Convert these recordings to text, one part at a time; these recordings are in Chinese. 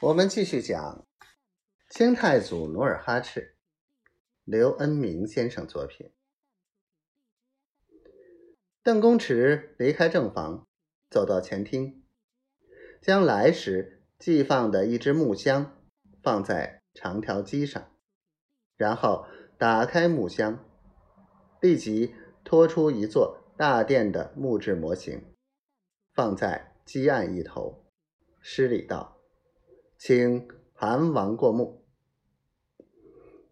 我们继续讲清太祖努尔哈赤，刘恩明先生作品。邓公池离开正房，走到前厅，将来时寄放的一只木箱放在长条机上，然后打开木箱，立即拖出一座大殿的木质模型，放在机案一头，施礼道。请韩王过目。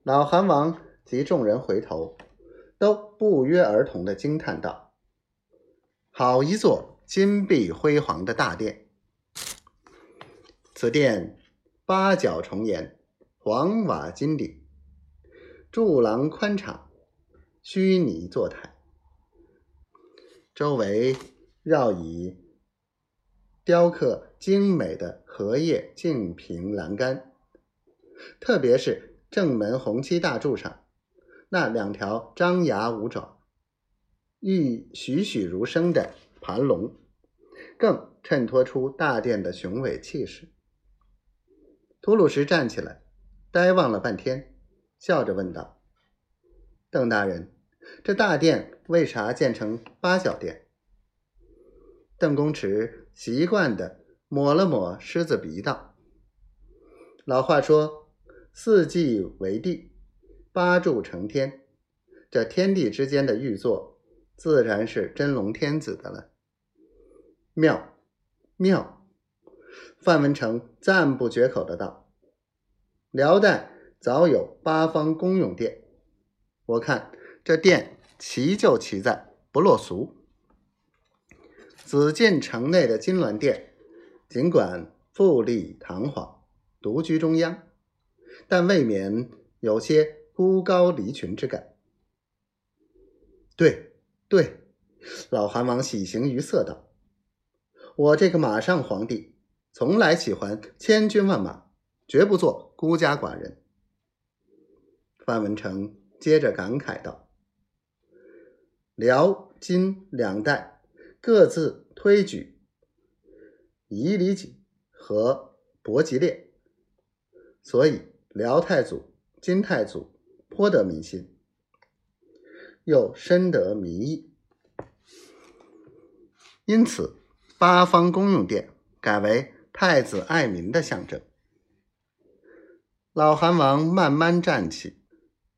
老韩王及众人回头，都不约而同的惊叹道：“好一座金碧辉煌的大殿！此殿八角重檐，黄瓦金顶，柱廊宽敞，虚拟坐台，周围绕以。”雕刻精美的荷叶净瓶栏杆，特别是正门红漆大柱上那两条张牙舞爪、玉栩栩如生的盘龙，更衬托出大殿的雄伟气势。吐鲁什站起来，呆望了半天，笑着问道：“邓大人，这大殿为啥建成八角殿？”邓公池习惯的抹了抹狮子鼻，道：“老话说，四季为地，八柱成天。这天地之间的玉座，自然是真龙天子的了。妙，妙！”范文成赞不绝口的道：“辽代早有八方公用殿，我看这殿奇就奇在不落俗。”紫禁城内的金銮殿，尽管富丽堂皇、独居中央，但未免有些孤高离群之感。对对，老韩王喜形于色道：“我这个马上皇帝，从来喜欢千军万马，绝不做孤家寡人。”范文成接着感慨道：“辽金两代。”各自推举夷离己和伯吉列，所以辽太祖、金太祖颇得民心，又深得民意，因此八方公用殿改为太子爱民的象征。老韩王慢慢站起，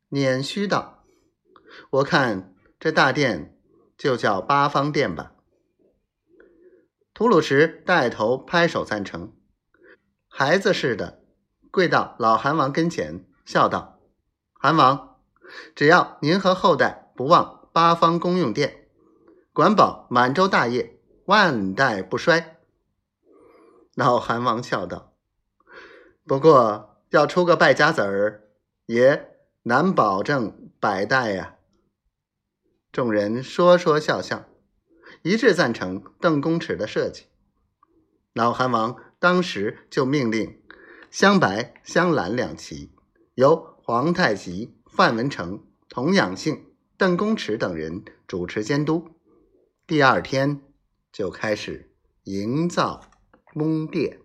捻须道：“我看这大殿就叫八方殿吧。”吐鲁什带头拍手赞成，孩子似的跪到老韩王跟前，笑道：“韩王，只要您和后代不忘八方公用殿，管保满洲大业，万代不衰。”老韩王笑道：“不过要出个败家子儿，也难保证百代呀。”众人说说笑笑。一致赞成邓公尺的设计。老韩王当时就命令镶白、镶蓝两旗，由皇太极、范文成、童养性、邓公尺等人主持监督。第二天就开始营造宫殿。